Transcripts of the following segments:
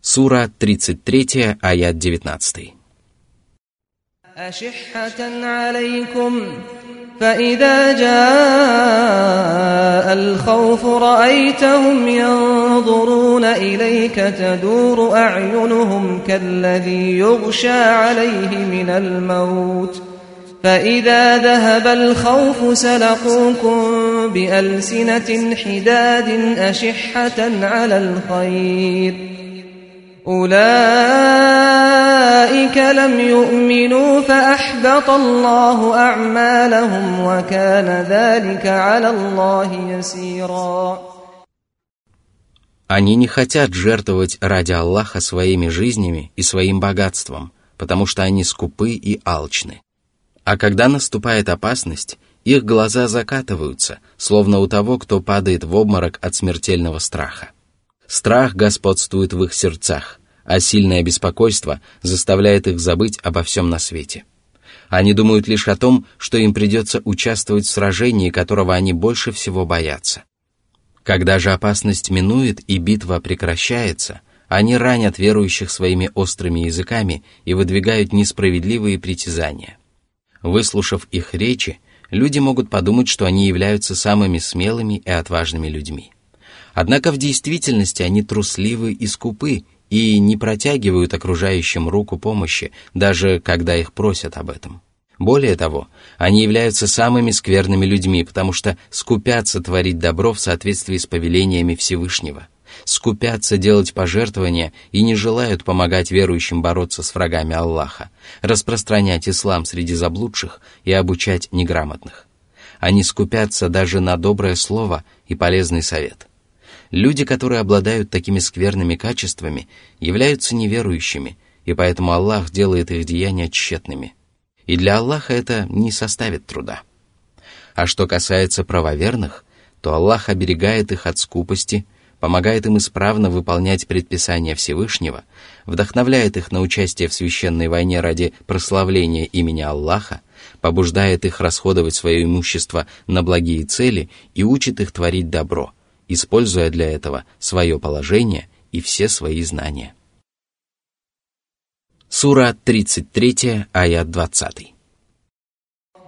Сура 33, аят 19. أشحة عليكم فإذا جاء الخوف رأيتهم ينظرون إليك تدور أعينهم كالذي يغشى عليه من الموت فإذا ذهب الخوف سلقوكم بألسنة حداد أشحة على الخير أولئك لم يؤمنوا فأحبط الله أعمالهم وكان ذلك على الله يسيرا Они не хотят жертвовать ради Аллаха своими жизнями и своим богатством, потому что они скупы и алчны. А когда наступает опасность, их глаза закатываются, словно у того, кто падает в обморок от смертельного страха. Страх господствует в их сердцах, а сильное беспокойство заставляет их забыть обо всем на свете. Они думают лишь о том, что им придется участвовать в сражении, которого они больше всего боятся. Когда же опасность минует и битва прекращается, они ранят верующих своими острыми языками и выдвигают несправедливые притязания. Выслушав их речи, люди могут подумать, что они являются самыми смелыми и отважными людьми. Однако в действительности они трусливы и скупы и не протягивают окружающим руку помощи, даже когда их просят об этом. Более того, они являются самыми скверными людьми, потому что скупятся творить добро в соответствии с повелениями Всевышнего, скупятся делать пожертвования и не желают помогать верующим бороться с врагами Аллаха, распространять ислам среди заблудших и обучать неграмотных. Они скупятся даже на доброе слово и полезный совет. Люди, которые обладают такими скверными качествами, являются неверующими, и поэтому Аллах делает их деяния тщетными. И для Аллаха это не составит труда. А что касается правоверных, то Аллах оберегает их от скупости, помогает им исправно выполнять предписания Всевышнего, вдохновляет их на участие в священной войне ради прославления имени Аллаха, побуждает их расходовать свое имущество на благие цели и учит их творить добро – используя для этого свое положение и все свои знания. Сура 33, аят 20.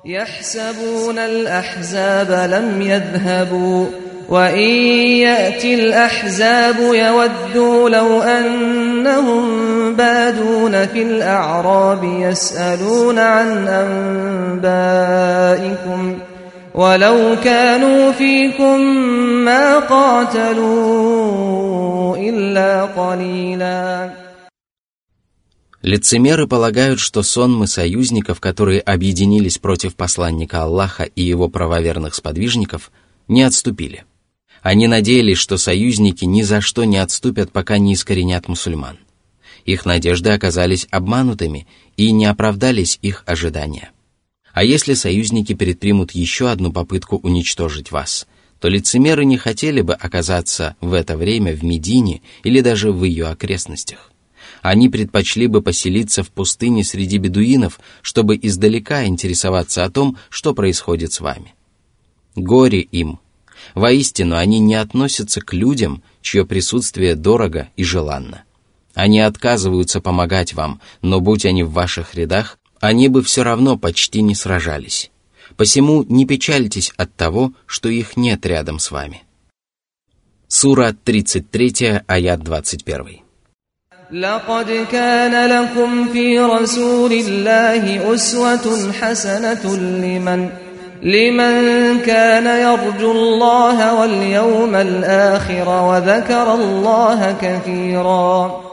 يحسبون الأحزاب لم يذهبوا وإن يأتي الأحزاب يودوا لو أنهم بادون في الأعراب يسألون عن أنبائكم ۖ ولو كانوا فيكم ما قاتلوا إلا قليلا Лицемеры полагают, что сонмы союзников, которые объединились против посланника Аллаха и его правоверных сподвижников, не отступили. Они надеялись, что союзники ни за что не отступят, пока не искоренят мусульман. Их надежды оказались обманутыми и не оправдались их ожидания. А если союзники предпримут еще одну попытку уничтожить вас, то лицемеры не хотели бы оказаться в это время в Медине или даже в ее окрестностях. Они предпочли бы поселиться в пустыне среди бедуинов, чтобы издалека интересоваться о том, что происходит с вами. Горе им. Воистину, они не относятся к людям, чье присутствие дорого и желанно. Они отказываются помогать вам, но будь они в ваших рядах, они бы все равно почти не сражались. Посему не печальтесь от того, что их нет рядом с вами. Сура 33, аят 21. لقد كان لكم في رسول الله أسوة حسنة لمن لمن كان يرجو الله واليوم الآخر وذكر الله كثيراً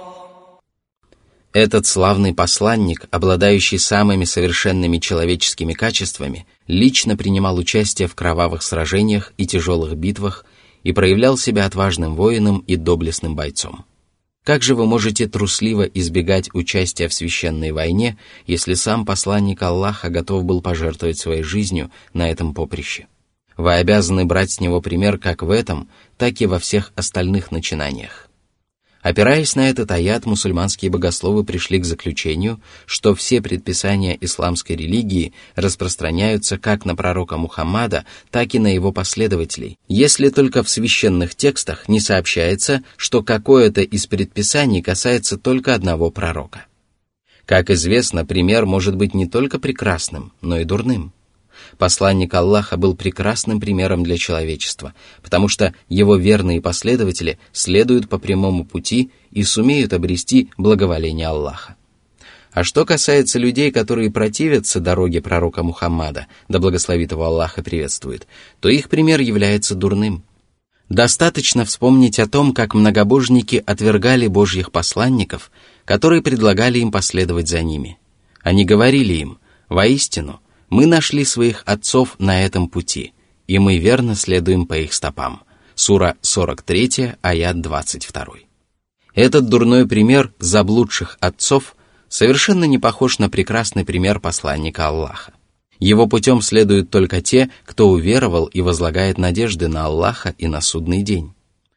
этот славный посланник, обладающий самыми совершенными человеческими качествами, лично принимал участие в кровавых сражениях и тяжелых битвах и проявлял себя отважным воином и доблестным бойцом. Как же вы можете трусливо избегать участия в священной войне, если сам посланник Аллаха готов был пожертвовать своей жизнью на этом поприще? Вы обязаны брать с него пример как в этом, так и во всех остальных начинаниях. Опираясь на этот аят, мусульманские богословы пришли к заключению, что все предписания исламской религии распространяются как на пророка Мухаммада, так и на его последователей, если только в священных текстах не сообщается, что какое-то из предписаний касается только одного пророка. Как известно, пример может быть не только прекрасным, но и дурным – Посланник Аллаха был прекрасным примером для человечества, потому что его верные последователи следуют по прямому пути и сумеют обрести благоволение Аллаха. А что касается людей, которые противятся дороге пророка Мухаммада, да благословит его Аллах приветствует, то их пример является дурным. Достаточно вспомнить о том, как многобожники отвергали божьих посланников, которые предлагали им последовать за ними. Они говорили им, «Воистину, мы нашли своих отцов на этом пути, и мы верно следуем по их стопам. Сура 43, аят 22. Этот дурной пример заблудших отцов совершенно не похож на прекрасный пример посланника Аллаха. Его путем следуют только те, кто уверовал и возлагает надежды на Аллаха и на судный день.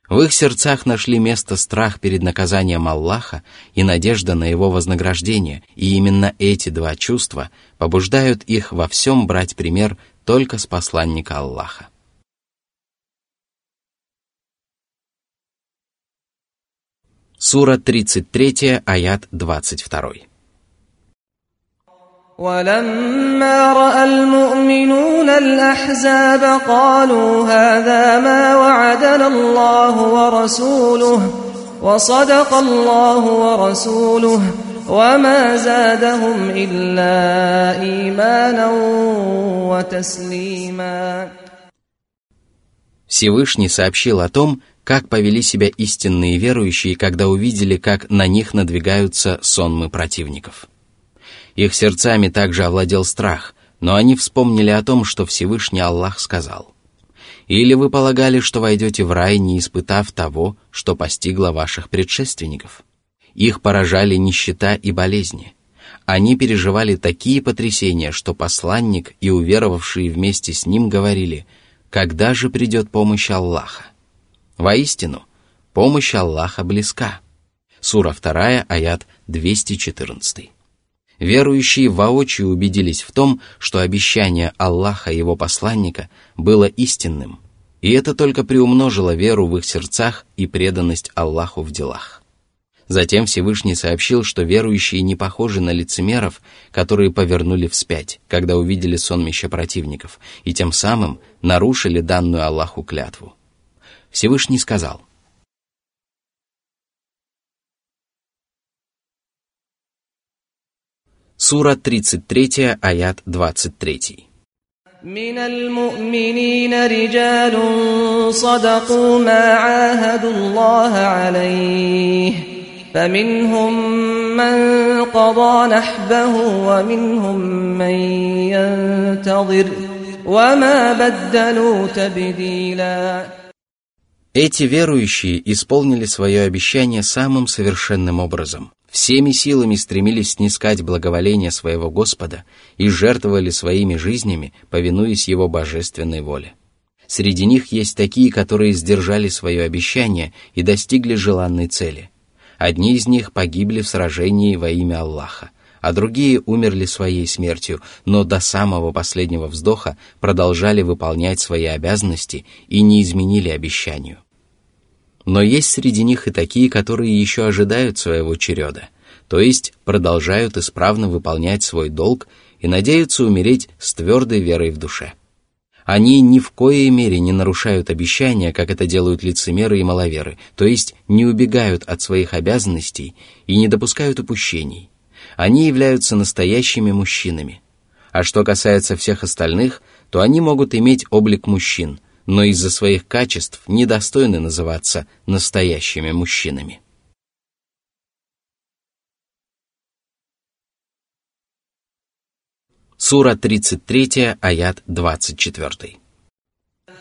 В их сердцах нашли место страх перед наказанием Аллаха и надежда на его вознаграждение, и именно эти два чувства побуждают их во всем брать пример только с посланника Аллаха. Сура 33, аят 22. ولما راى المؤمنون الاحزاب قالوا هذا ما وعدنا الله ورسوله وصدق الله ورسوله وما زادهم الا ايمانا وتسليما Всевышний сообщил о том, как повели себя истинные верующие, когда увидели, как на них надвигаются сонмы противников. Их сердцами также овладел страх, но они вспомнили о том, что Всевышний Аллах сказал. «Или вы полагали, что войдете в рай, не испытав того, что постигло ваших предшественников?» Их поражали нищета и болезни. Они переживали такие потрясения, что посланник и уверовавшие вместе с ним говорили, «Когда же придет помощь Аллаха?» Воистину, помощь Аллаха близка. Сура 2, аят 214. Верующие воочию убедились в том, что обещание Аллаха и его посланника было истинным, и это только приумножило веру в их сердцах и преданность Аллаху в делах. Затем Всевышний сообщил, что верующие не похожи на лицемеров, которые повернули вспять, когда увидели сонмище противников, и тем самым нарушили данную Аллаху клятву. Всевышний сказал – Сура 33, аят 23. من المؤمنين رجال صدقوا ما عاهدوا الله عليه فمنهم من قضى نحبه ومنهم من ينتظر وما بدلوا تبديلا Эти верующие исполнили свое обещание самым совершенным образом – всеми силами стремились снискать благоволение своего Господа и жертвовали своими жизнями, повинуясь Его божественной воле. Среди них есть такие, которые сдержали свое обещание и достигли желанной цели. Одни из них погибли в сражении во имя Аллаха, а другие умерли своей смертью, но до самого последнего вздоха продолжали выполнять свои обязанности и не изменили обещанию. Но есть среди них и такие, которые еще ожидают своего череда, то есть продолжают исправно выполнять свой долг и надеются умереть с твердой верой в душе. Они ни в коей мере не нарушают обещания, как это делают лицемеры и маловеры, то есть не убегают от своих обязанностей и не допускают упущений. Они являются настоящими мужчинами. А что касается всех остальных, то они могут иметь облик мужчин, но из-за своих качеств недостойны называться настоящими мужчинами. Сура 33, аят 24.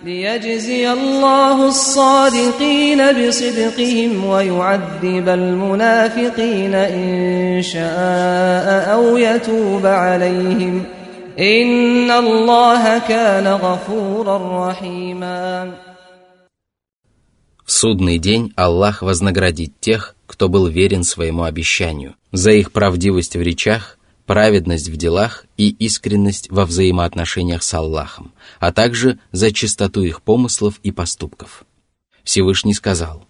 ليجزي الله الصادقين بصدقهم ويعذب المنافقين إن شاء أو يتوب عليهم ۖ в судный день Аллах вознаградит тех, кто был верен своему обещанию, за их правдивость в речах, праведность в делах и искренность во взаимоотношениях с Аллахом, а также за чистоту их помыслов и поступков. Всевышний сказал,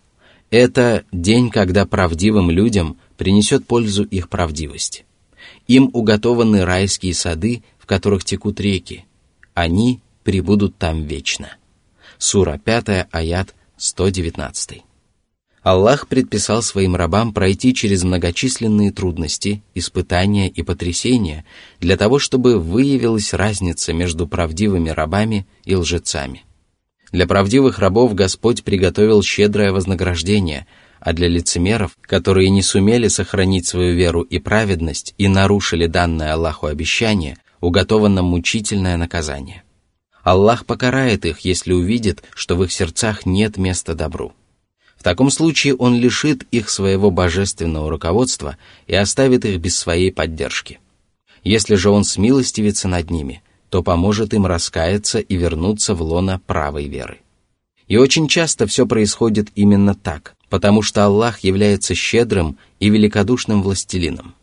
«Это день, когда правдивым людям принесет пользу их правдивость. Им уготованы райские сады, в которых текут реки. Они прибудут там вечно». Сура 5, аят 119. Аллах предписал своим рабам пройти через многочисленные трудности, испытания и потрясения для того, чтобы выявилась разница между правдивыми рабами и лжецами. Для правдивых рабов Господь приготовил щедрое вознаграждение, а для лицемеров, которые не сумели сохранить свою веру и праведность и нарушили данное Аллаху обещание, уготовано мучительное наказание – Аллах покарает их, если увидит, что в их сердцах нет места добру. В таком случае Он лишит их своего божественного руководства и оставит их без своей поддержки. Если же Он смилостивится над ними, то поможет им раскаяться и вернуться в лоно правой веры. И очень часто все происходит именно так, потому что Аллах является щедрым и великодушным властелином.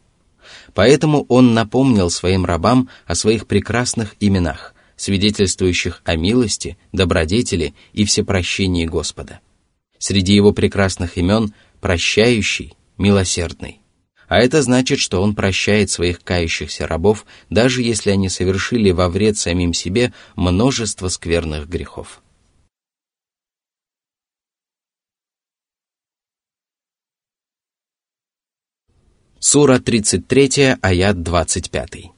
Поэтому Он напомнил своим рабам о своих прекрасных именах – свидетельствующих о милости, добродетели и всепрощении Господа. Среди его прекрасных имен – прощающий, милосердный. А это значит, что он прощает своих кающихся рабов, даже если они совершили во вред самим себе множество скверных грехов. Сура 33, аят 25.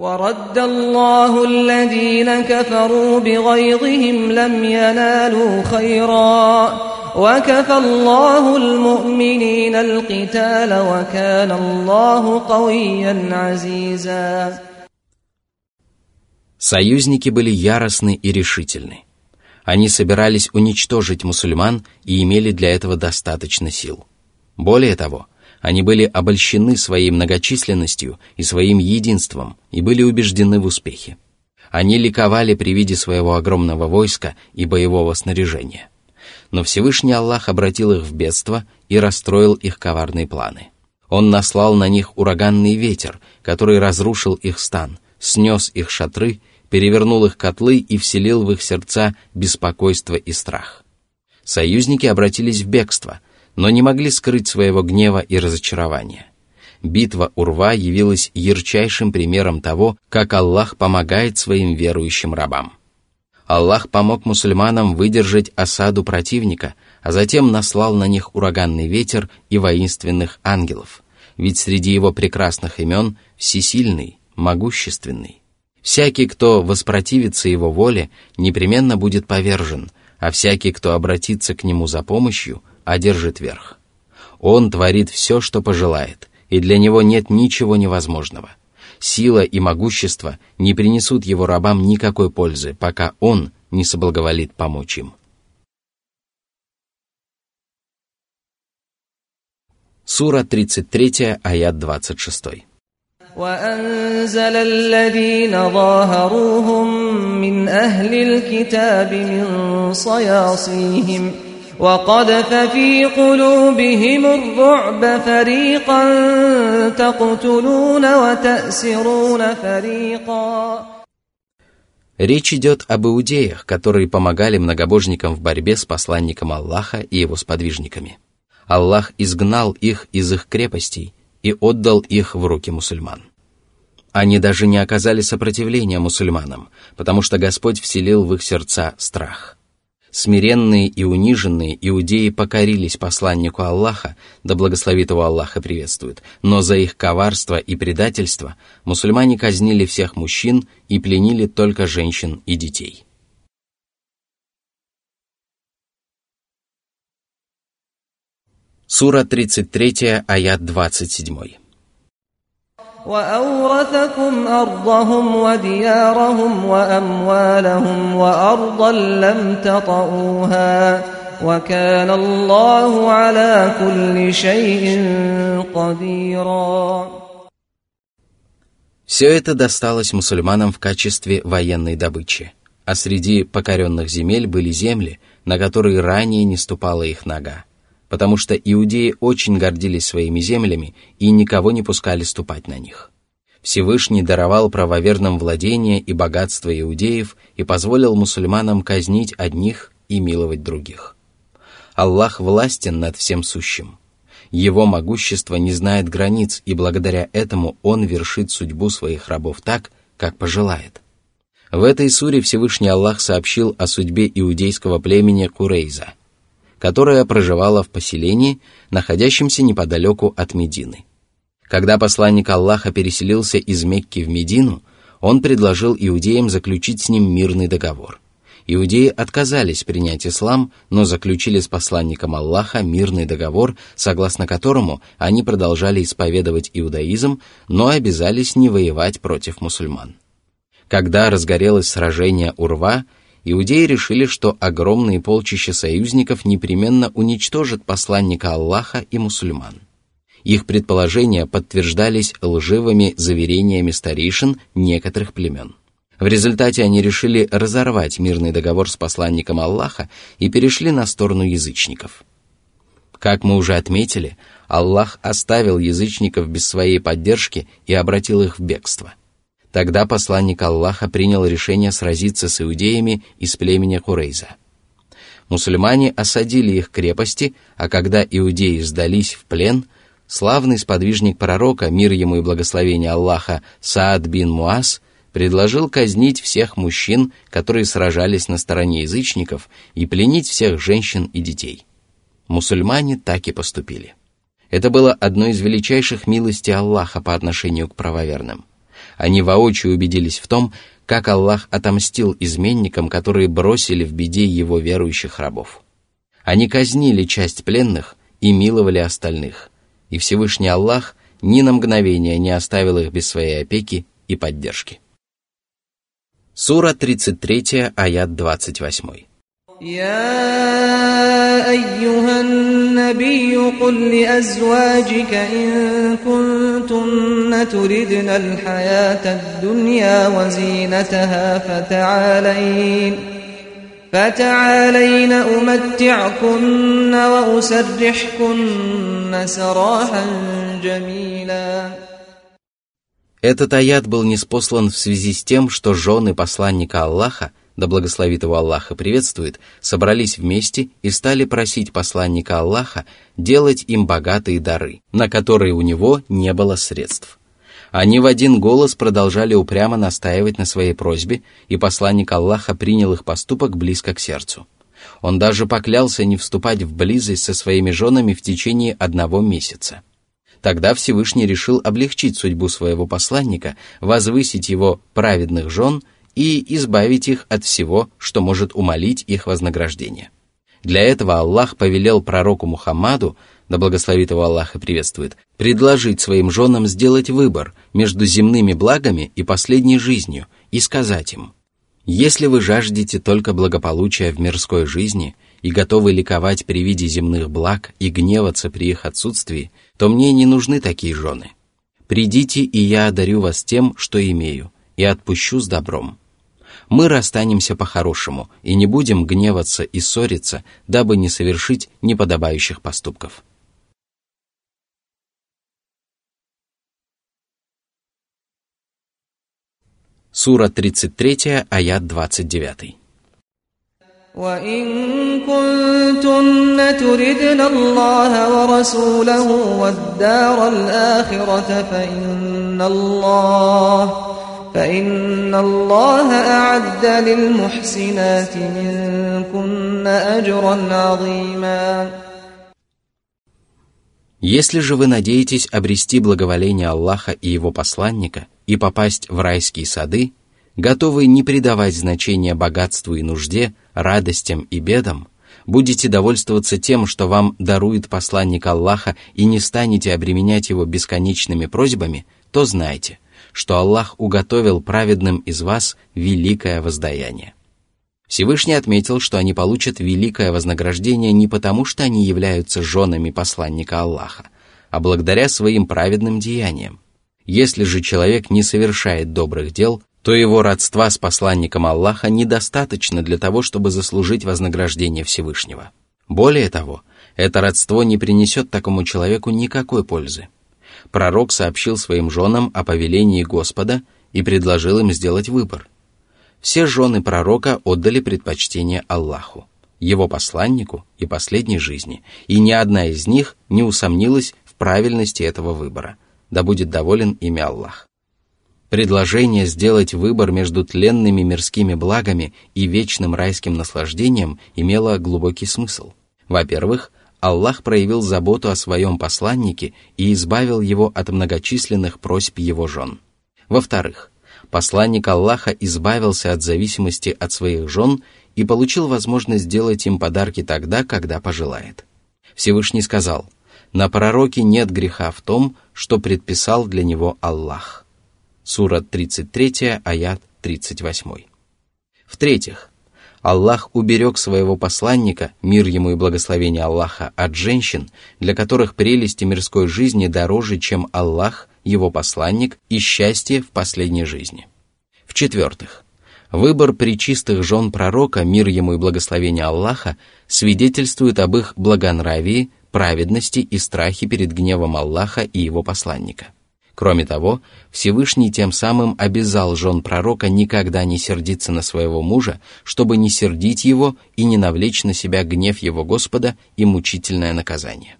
ورد الله الذين كفروا بغيظهم لم ينالوا خيرا وكفى الله المؤمنين القتال وكان الله قويا عزيزا Союзники были яростны и решительны. Они собирались уничтожить мусульман и имели для этого достаточно сил. Более того, они были обольщены своей многочисленностью и своим единством и были убеждены в успехе. Они ликовали при виде своего огромного войска и боевого снаряжения. Но Всевышний Аллах обратил их в бедство и расстроил их коварные планы. Он наслал на них ураганный ветер, который разрушил их стан, снес их шатры, перевернул их котлы и вселил в их сердца беспокойство и страх. Союзники обратились в бегство – но не могли скрыть своего гнева и разочарования. Битва Урва явилась ярчайшим примером того, как Аллах помогает своим верующим рабам. Аллах помог мусульманам выдержать осаду противника, а затем наслал на них ураганный ветер и воинственных ангелов, ведь среди его прекрасных имен всесильный, могущественный. Всякий, кто воспротивится его воле, непременно будет повержен, а всякий, кто обратится к нему за помощью – одержит верх. Он творит все, что пожелает, и для него нет ничего невозможного. Сила и могущество не принесут его рабам никакой пользы, пока он не соблаговолит помочь им. Сура 33, аят 26. وأنزل الذين ظاهروهم من أهل الكتاب من صياصيهم وقذف في قلوبهم الرعب فريقا تقتلون وتأسرون فريقا Речь идет об иудеях, которые помогали многобожникам в борьбе с посланником Аллаха и его сподвижниками. Аллах изгнал их из их крепостей и отдал их в руки мусульман. Они даже не оказали сопротивления мусульманам, потому что Господь вселил в их сердца страх смиренные и униженные иудеи покорились посланнику Аллаха, да благословит его Аллаха приветствует, но за их коварство и предательство мусульмане казнили всех мужчин и пленили только женщин и детей. Сура 33, аят 27. وأورثكم أرضهم وديارهم وأموالهم وأرضا لم تطئوها وكان الله على كل شيء قديرا Все это досталось мусульманам в качестве военной добычи, а среди покоренных земель были земли, на которые ранее не ступала их нога, потому что иудеи очень гордились своими землями и никого не пускали ступать на них. Всевышний даровал правоверным владение и богатство иудеев и позволил мусульманам казнить одних и миловать других. Аллах властен над всем сущим. Его могущество не знает границ, и благодаря этому Он вершит судьбу своих рабов так, как пожелает. В этой суре Всевышний Аллах сообщил о судьбе иудейского племени Курейза, которое проживало в поселении, находящемся неподалеку от Медины. Когда посланник Аллаха переселился из Мекки в Медину, он предложил иудеям заключить с ним мирный договор. Иудеи отказались принять ислам, но заключили с посланником Аллаха мирный договор, согласно которому они продолжали исповедовать иудаизм, но обязались не воевать против мусульман. Когда разгорелось сражение Урва, иудеи решили, что огромные полчища союзников непременно уничтожат посланника Аллаха и мусульман. Их предположения подтверждались лживыми заверениями старейшин некоторых племен. В результате они решили разорвать мирный договор с посланником Аллаха и перешли на сторону язычников. Как мы уже отметили, Аллах оставил язычников без своей поддержки и обратил их в бегство – Тогда посланник Аллаха принял решение сразиться с иудеями из племени Курейза. Мусульмане осадили их крепости, а когда иудеи сдались в плен, славный сподвижник пророка, мир ему и благословение Аллаха, Саад бин Муаз, предложил казнить всех мужчин, которые сражались на стороне язычников, и пленить всех женщин и детей. Мусульмане так и поступили. Это было одной из величайших милостей Аллаха по отношению к правоверным – они воочию убедились в том, как Аллах отомстил изменникам, которые бросили в беде его верующих рабов. Они казнили часть пленных и миловали остальных, и Всевышний Аллах ни на мгновение не оставил их без своей опеки и поддержки. Сура 33, аят 28. يا أيها النبي قل لأزواجك إن كنتن تردن الحياة الدنيا وزينتها فتعالين فتعالين أمتعكن وأسرحكن سراحا جميلا Этот аят был неспослан в связи с тем, что жены посланника Аллаха – да благословит его Аллах приветствует, собрались вместе и стали просить посланника Аллаха делать им богатые дары, на которые у него не было средств. Они в один голос продолжали упрямо настаивать на своей просьбе, и посланник Аллаха принял их поступок близко к сердцу. Он даже поклялся не вступать в близость со своими женами в течение одного месяца. Тогда Всевышний решил облегчить судьбу своего посланника, возвысить его праведных жен – и избавить их от всего, что может умолить их вознаграждение. Для этого Аллах повелел пророку Мухаммаду, да благословит его Аллах и приветствует, предложить своим женам сделать выбор между земными благами и последней жизнью и сказать им, «Если вы жаждете только благополучия в мирской жизни и готовы ликовать при виде земных благ и гневаться при их отсутствии, то мне не нужны такие жены. Придите, и я одарю вас тем, что имею, и отпущу с добром» мы расстанемся по-хорошему и не будем гневаться и ссориться, дабы не совершить неподобающих поступков. Сура 33, аят 29. وإن فإن الله أعد للمحسنات منكن أجرا عظيما Если же вы надеетесь обрести благоволение Аллаха и Его посланника и попасть в райские сады, готовы не придавать значения богатству и нужде, радостям и бедам, будете довольствоваться тем, что вам дарует посланник Аллаха и не станете обременять его бесконечными просьбами, то знайте, что Аллах уготовил праведным из вас великое воздаяние. Всевышний отметил, что они получат великое вознаграждение не потому, что они являются женами посланника Аллаха, а благодаря своим праведным деяниям. Если же человек не совершает добрых дел, то его родства с посланником Аллаха недостаточно для того, чтобы заслужить вознаграждение Всевышнего. Более того, это родство не принесет такому человеку никакой пользы. Пророк сообщил своим женам о повелении Господа и предложил им сделать выбор. Все жены пророка отдали предпочтение Аллаху, его посланнику и последней жизни, и ни одна из них не усомнилась в правильности этого выбора. Да будет доволен ими Аллах. Предложение сделать выбор между тленными мирскими благами и вечным райским наслаждением имело глубокий смысл. Во-первых, Аллах проявил заботу о своем посланнике и избавил его от многочисленных просьб его жен. Во-вторых, посланник Аллаха избавился от зависимости от своих жен и получил возможность сделать им подарки тогда, когда пожелает. Всевышний сказал, «На пророке нет греха в том, что предписал для него Аллах». Сура 33, аят 38. В-третьих, Аллах уберег своего посланника, мир ему и благословение Аллаха, от женщин, для которых прелести мирской жизни дороже, чем Аллах, его посланник и счастье в последней жизни. В-четвертых, выбор причистых жен пророка, мир ему и благословение Аллаха, свидетельствует об их благонравии, праведности и страхе перед гневом Аллаха и его посланника. Кроме того, Всевышний тем самым обязал жен пророка никогда не сердиться на своего мужа, чтобы не сердить его и не навлечь на себя гнев его Господа и мучительное наказание.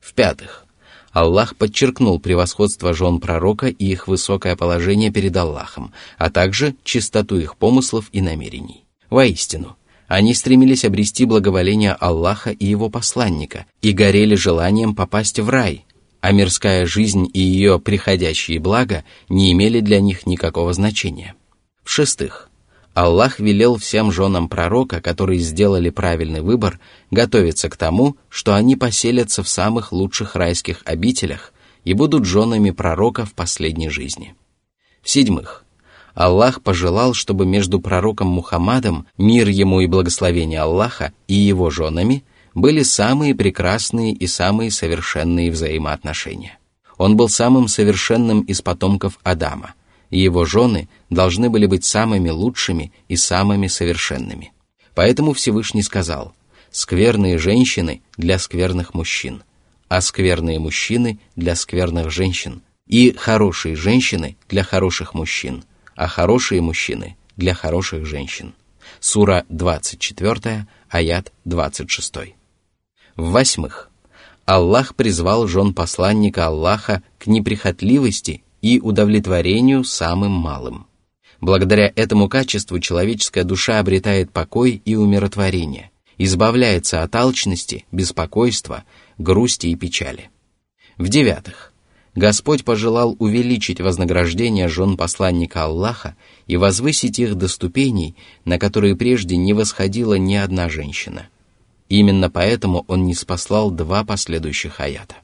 В-пятых, Аллах подчеркнул превосходство жен пророка и их высокое положение перед Аллахом, а также чистоту их помыслов и намерений. Воистину, они стремились обрести благоволение Аллаха и его посланника и горели желанием попасть в рай – а мирская жизнь и ее приходящие блага не имели для них никакого значения. В-шестых, Аллах велел всем женам пророка, которые сделали правильный выбор, готовиться к тому, что они поселятся в самых лучших райских обителях и будут женами пророка в последней жизни. В-седьмых, Аллах пожелал, чтобы между пророком Мухаммадом, мир ему и благословение Аллаха, и его женами были самые прекрасные и самые совершенные взаимоотношения. Он был самым совершенным из потомков Адама, и его жены должны были быть самыми лучшими и самыми совершенными. Поэтому Всевышний сказал, «Скверные женщины для скверных мужчин, а скверные мужчины для скверных женщин, и хорошие женщины для хороших мужчин, а хорошие мужчины для хороших женщин». Сура 24, аят 26. В-восьмых, Аллах призвал жен посланника Аллаха к неприхотливости и удовлетворению самым малым. Благодаря этому качеству человеческая душа обретает покой и умиротворение, избавляется от алчности, беспокойства, грусти и печали. В-девятых, Господь пожелал увеличить вознаграждение жен посланника Аллаха и возвысить их до ступеней, на которые прежде не восходила ни одна женщина – Именно поэтому он не спаслал два последующих аята.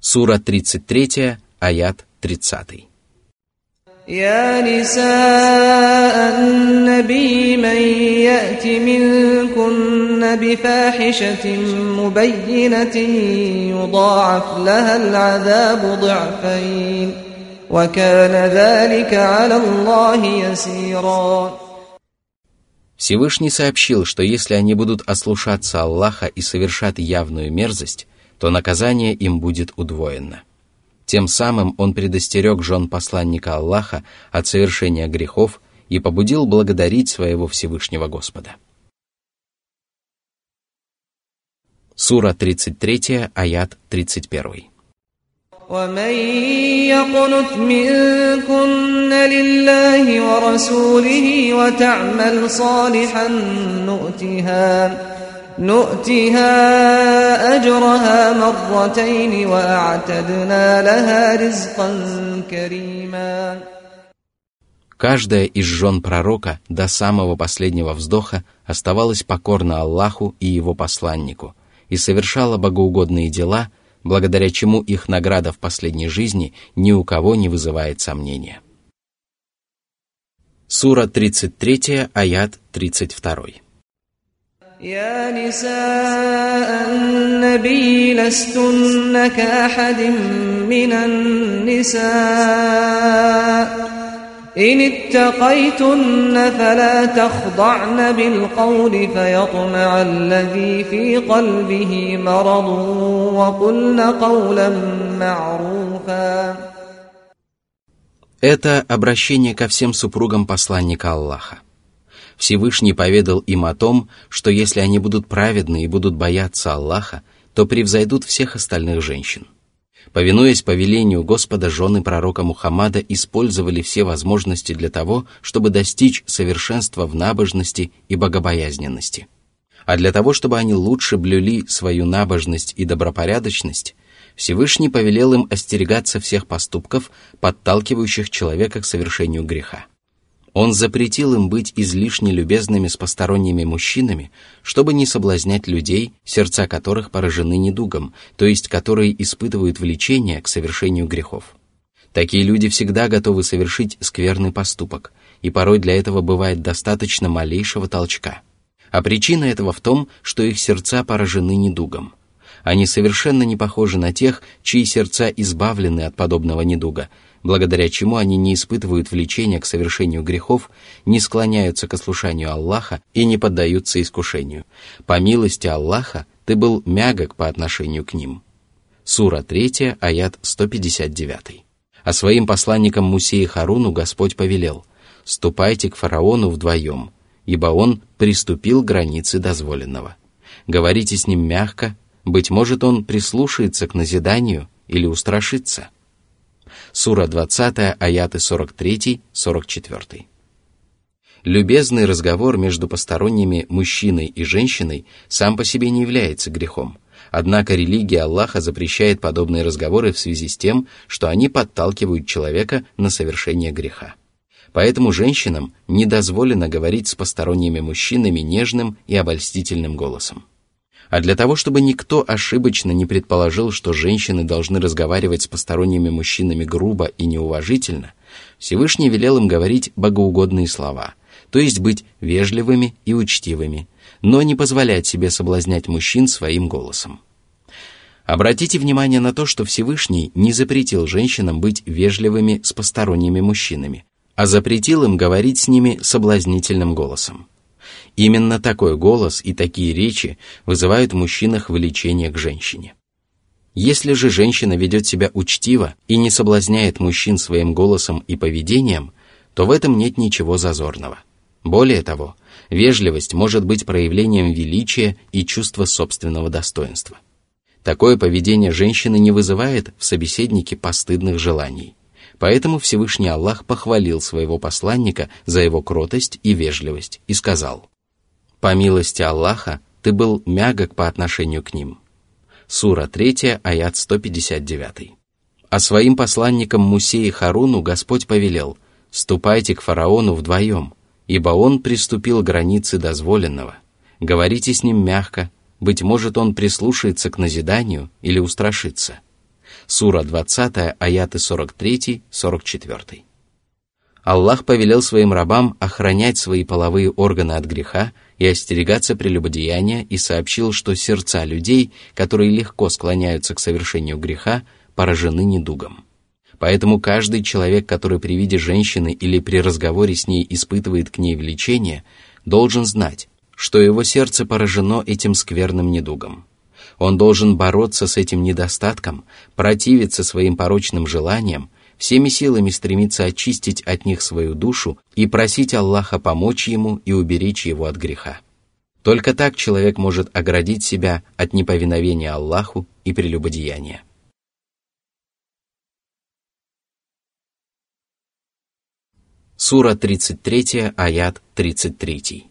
Сура 33, аят 30. يا نساء النبي من يأت منكن بفاحشة مبينة يضاعف لها العذاب ضعفين وكان ذلك على الله يسيرا Всевышний сообщил, что если они будут ослушаться Аллаха и совершат явную мерзость, то наказание им будет удвоено. Тем самым он предостерег жен посланника Аллаха от совершения грехов и побудил благодарить своего Всевышнего Господа. Сура 33, аят 31. ومن يقنت منكن لله ورسوله وتعمل صالحا نؤتها نؤتها أجرها مرتين وأعتدنا لها رزقا كريما Каждая из жен пророка до самого последнего вздоха оставалась покорна Аллаху и его посланнику и совершала богоугодные дела – благодаря чему их награда в последней жизни ни у кого не вызывает сомнения. Сура 33, аят 32. يا نساء النبي لستن كأحد من النساء إن اتقيتن فلا تخضعن بالقول فيطمع الذي في قلبه مرض وقلن قولا معروفا Это обращение ко всем супругам посланника Аллаха. Всевышний поведал им о том, что если они будут праведны и будут бояться Аллаха, то превзойдут всех остальных женщин. Повинуясь повелению Господа, жены пророка Мухаммада использовали все возможности для того, чтобы достичь совершенства в набожности и богобоязненности. А для того, чтобы они лучше блюли свою набожность и добропорядочность, Всевышний повелел им остерегаться всех поступков, подталкивающих человека к совершению греха. Он запретил им быть излишне любезными с посторонними мужчинами, чтобы не соблазнять людей, сердца которых поражены недугом, то есть которые испытывают влечение к совершению грехов. Такие люди всегда готовы совершить скверный поступок, и порой для этого бывает достаточно малейшего толчка. А причина этого в том, что их сердца поражены недугом. Они совершенно не похожи на тех, чьи сердца избавлены от подобного недуга – благодаря чему они не испытывают влечения к совершению грехов, не склоняются к ослушанию Аллаха и не поддаются искушению. По милости Аллаха ты был мягок по отношению к ним. Сура 3, аят 159. А своим посланникам Мусе и Харуну Господь повелел, «Ступайте к фараону вдвоем, ибо он приступил к границе дозволенного. Говорите с ним мягко, быть может, он прислушается к назиданию или устрашится». Сура 20, аяты 43-44. Любезный разговор между посторонними мужчиной и женщиной сам по себе не является грехом. Однако религия Аллаха запрещает подобные разговоры в связи с тем, что они подталкивают человека на совершение греха. Поэтому женщинам не дозволено говорить с посторонними мужчинами нежным и обольстительным голосом. А для того, чтобы никто ошибочно не предположил, что женщины должны разговаривать с посторонними мужчинами грубо и неуважительно, Всевышний велел им говорить богоугодные слова, то есть быть вежливыми и учтивыми, но не позволять себе соблазнять мужчин своим голосом. Обратите внимание на то, что Всевышний не запретил женщинам быть вежливыми с посторонними мужчинами, а запретил им говорить с ними соблазнительным голосом. Именно такой голос и такие речи вызывают в мужчинах влечение к женщине. Если же женщина ведет себя учтиво и не соблазняет мужчин своим голосом и поведением, то в этом нет ничего зазорного. Более того, вежливость может быть проявлением величия и чувства собственного достоинства. Такое поведение женщины не вызывает в собеседнике постыдных желаний. Поэтому Всевышний Аллах похвалил своего посланника за его кротость и вежливость и сказал, «По милости Аллаха ты был мягок по отношению к ним». Сура 3, аят 159. А своим посланникам Мусе и Харуну Господь повелел, «Ступайте к фараону вдвоем, ибо он приступил границы дозволенного. Говорите с ним мягко, быть может, он прислушается к назиданию или устрашится». Сура 20, аяты 43-44. Аллах повелел своим рабам охранять свои половые органы от греха и остерегаться прелюбодеяния и сообщил, что сердца людей, которые легко склоняются к совершению греха, поражены недугом. Поэтому каждый человек, который при виде женщины или при разговоре с ней испытывает к ней влечение, должен знать, что его сердце поражено этим скверным недугом. Он должен бороться с этим недостатком, противиться своим порочным желаниям, всеми силами стремиться очистить от них свою душу и просить Аллаха помочь ему и уберечь его от греха. Только так человек может оградить себя от неповиновения Аллаху и прелюбодеяния. Сура 33, аят 33.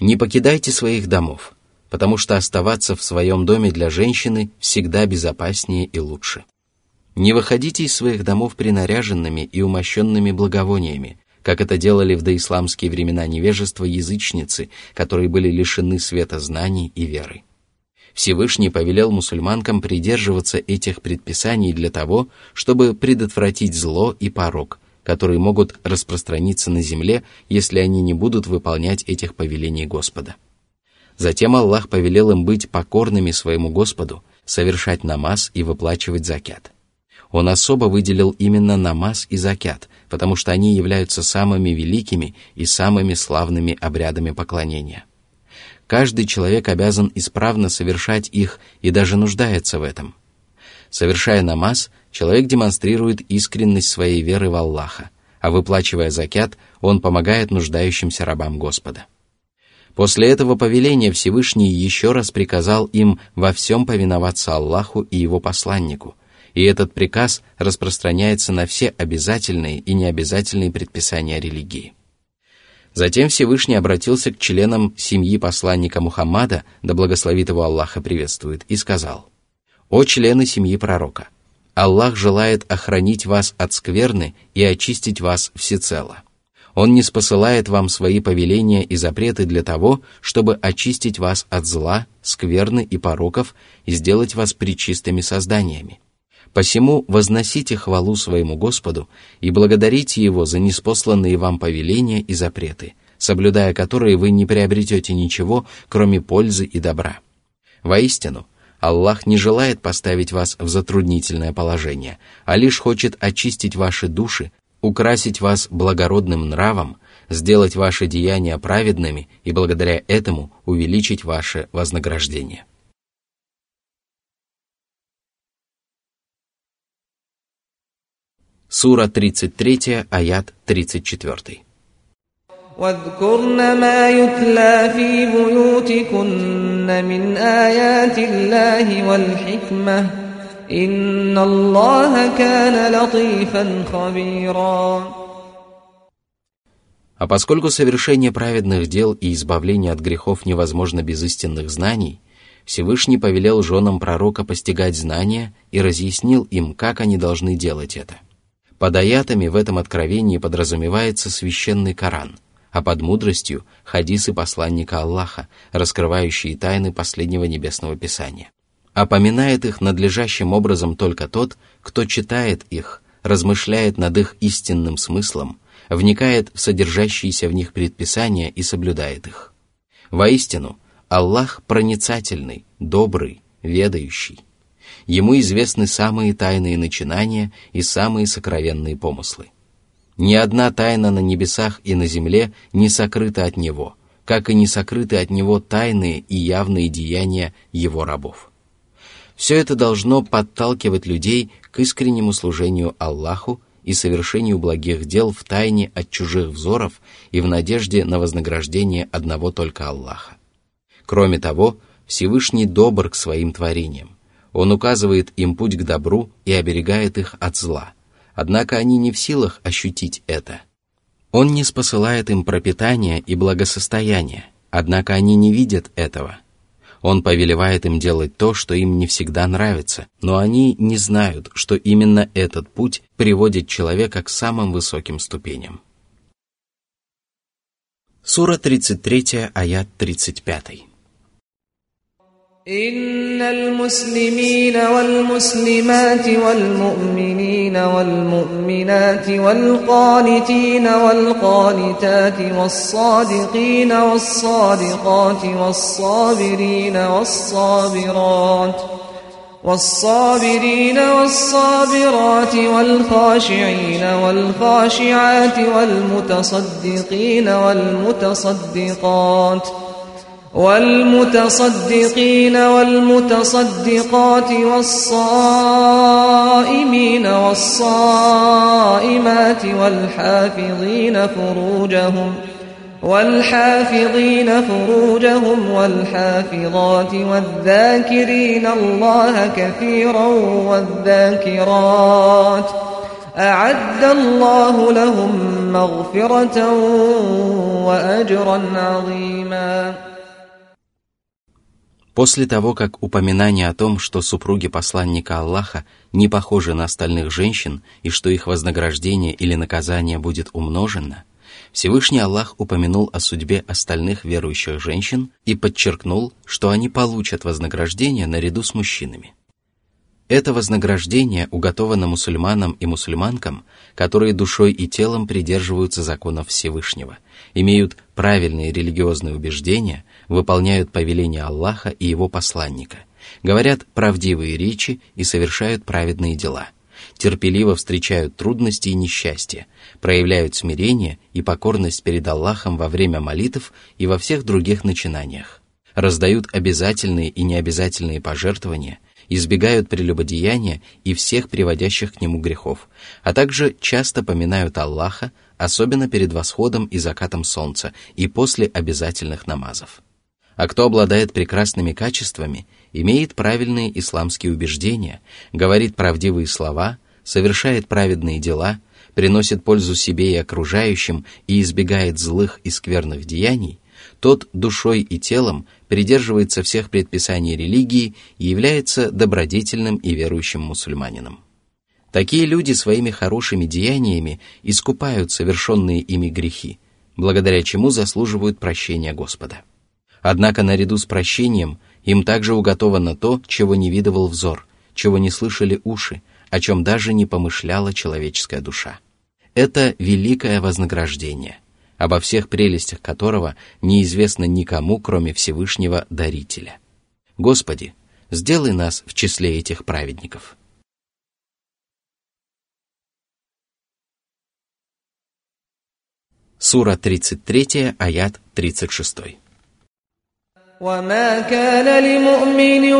Не покидайте своих домов, потому что оставаться в своем доме для женщины всегда безопаснее и лучше. Не выходите из своих домов принаряженными и умощенными благовониями, как это делали в доисламские времена невежества язычницы, которые были лишены света знаний и веры. Всевышний повелел мусульманкам придерживаться этих предписаний для того, чтобы предотвратить зло и порок, которые могут распространиться на земле, если они не будут выполнять этих повелений Господа. Затем Аллах повелел им быть покорными своему Господу, совершать намаз и выплачивать закят. Он особо выделил именно намаз и закят, потому что они являются самыми великими и самыми славными обрядами поклонения. Каждый человек обязан исправно совершать их и даже нуждается в этом. Совершая намаз, человек демонстрирует искренность своей веры в Аллаха, а выплачивая закят, он помогает нуждающимся рабам Господа. После этого повеления Всевышний еще раз приказал им во всем повиноваться Аллаху и его посланнику, и этот приказ распространяется на все обязательные и необязательные предписания религии. Затем Всевышний обратился к членам семьи посланника Мухаммада, да благословит его Аллаха приветствует, и сказал, «О члены семьи пророка! Аллах желает охранить вас от скверны и очистить вас всецело. Он не спосылает вам свои повеления и запреты для того, чтобы очистить вас от зла, скверны и пороков и сделать вас причистыми созданиями. Посему возносите хвалу своему Господу и благодарите Его за неспосланные вам повеления и запреты, соблюдая которые вы не приобретете ничего, кроме пользы и добра. Воистину, Аллах не желает поставить вас в затруднительное положение, а лишь хочет очистить ваши души украсить вас благородным нравом, сделать ваши деяния праведными и благодаря этому увеличить ваше вознаграждение. Сура 33, аят 34. واذكرن ما يتلى في بيوتكن من آيات الله والحكمة إن الله كان لطيفا خبيرا А поскольку совершение праведных дел и избавление от грехов невозможно без истинных знаний, Всевышний повелел женам пророка постигать знания и разъяснил им, как они должны делать это. Под аятами в этом откровении подразумевается священный Коран, а под мудростью – хадисы посланника Аллаха, раскрывающие тайны последнего небесного писания. Опоминает их надлежащим образом только тот, кто читает их, размышляет над их истинным смыслом, вникает в содержащиеся в них предписания и соблюдает их. Воистину, Аллах проницательный, добрый, ведающий. Ему известны самые тайные начинания и самые сокровенные помыслы. Ни одна тайна на небесах и на земле не сокрыта от Него, как и не сокрыты от Него тайные и явные деяния Его рабов. Все это должно подталкивать людей к искреннему служению Аллаху и совершению благих дел в тайне от чужих взоров и в надежде на вознаграждение одного только Аллаха. Кроме того, Всевышний добр к своим творениям. Он указывает им путь к добру и оберегает их от зла Однако они не в силах ощутить это. Он не спосылает им пропитание и благосостояние, однако они не видят этого – он повелевает им делать то, что им не всегда нравится, но они не знают, что именно этот путь приводит человека к самым высоким ступеням. Сура 33, аят 35. إن المسلمين والمسلمات والمؤمنين والمؤمنات والقانتين والقانتات والصادقين والصادقات والصابرين والصابرات والصابرين والصابرات والخاشعين والخاشعات والمتصدقين والمتصدقات والمتصدقين والمتصدقات والصائمين والصائمات والحافظين فروجهم والحافظين فروجهم والحافظات والذاكرين الله كثيرا والذاكرات أعد الله لهم مغفرة وأجرا عظيما После того, как упоминание о том, что супруги посланника Аллаха не похожи на остальных женщин и что их вознаграждение или наказание будет умножено, Всевышний Аллах упомянул о судьбе остальных верующих женщин и подчеркнул, что они получат вознаграждение наряду с мужчинами. Это вознаграждение уготовано мусульманам и мусульманкам, которые душой и телом придерживаются законов Всевышнего, имеют правильные религиозные убеждения – выполняют повеления Аллаха и его посланника, говорят правдивые речи и совершают праведные дела, терпеливо встречают трудности и несчастья, проявляют смирение и покорность перед Аллахом во время молитв и во всех других начинаниях, раздают обязательные и необязательные пожертвования, избегают прелюбодеяния и всех приводящих к нему грехов, а также часто поминают Аллаха, особенно перед восходом и закатом солнца и после обязательных намазов. А кто обладает прекрасными качествами, имеет правильные исламские убеждения, говорит правдивые слова, совершает праведные дела, приносит пользу себе и окружающим и избегает злых и скверных деяний, тот душой и телом придерживается всех предписаний религии и является добродетельным и верующим мусульманином. Такие люди своими хорошими деяниями искупают совершенные ими грехи, благодаря чему заслуживают прощения Господа. Однако наряду с прощением им также уготовано то, чего не видывал взор, чего не слышали уши, о чем даже не помышляла человеческая душа. Это великое вознаграждение, обо всех прелестях которого неизвестно никому, кроме Всевышнего Дарителя. Господи, сделай нас в числе этих праведников. Сура 33, аят 36. وما كان لمؤمن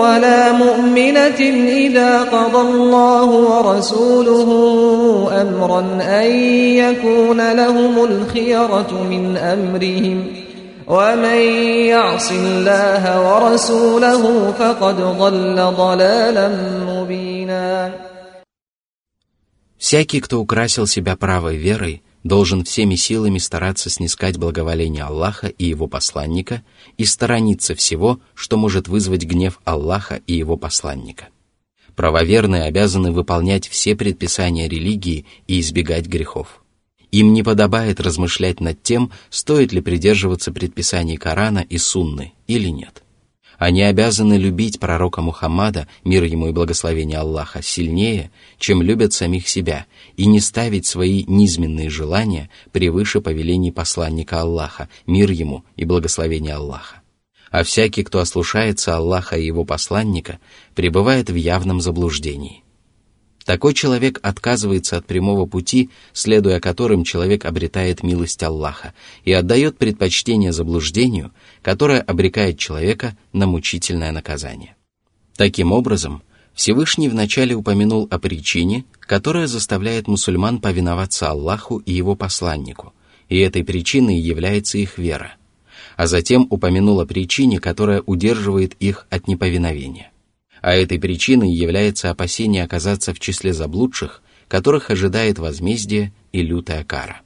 ولا مؤمنة إذا قضى الله ورسوله أمرا أن يكون لهم الخيرة من أمرهم ومن يعص الله ورسوله فقد ضل ضلالا مبينا Всякий, кто украсил себя правой верой, должен всеми силами стараться снискать благоволение Аллаха и его посланника и сторониться всего, что может вызвать гнев Аллаха и его посланника. Правоверные обязаны выполнять все предписания религии и избегать грехов. Им не подобает размышлять над тем, стоит ли придерживаться предписаний Корана и Сунны или нет. Они обязаны любить пророка Мухаммада, мир ему и благословение Аллаха, сильнее, чем любят самих себя, и не ставить свои низменные желания превыше повелений посланника Аллаха, мир ему и благословение Аллаха. А всякий, кто ослушается Аллаха и его посланника, пребывает в явном заблуждении. Такой человек отказывается от прямого пути, следуя которым человек обретает милость Аллаха, и отдает предпочтение заблуждению, которое обрекает человека на мучительное наказание. Таким образом, Всевышний вначале упомянул о причине, которая заставляет мусульман повиноваться Аллаху и его посланнику, и этой причиной является их вера, а затем упомянул о причине, которая удерживает их от неповиновения а этой причиной является опасение оказаться в числе заблудших, которых ожидает возмездие и лютая кара.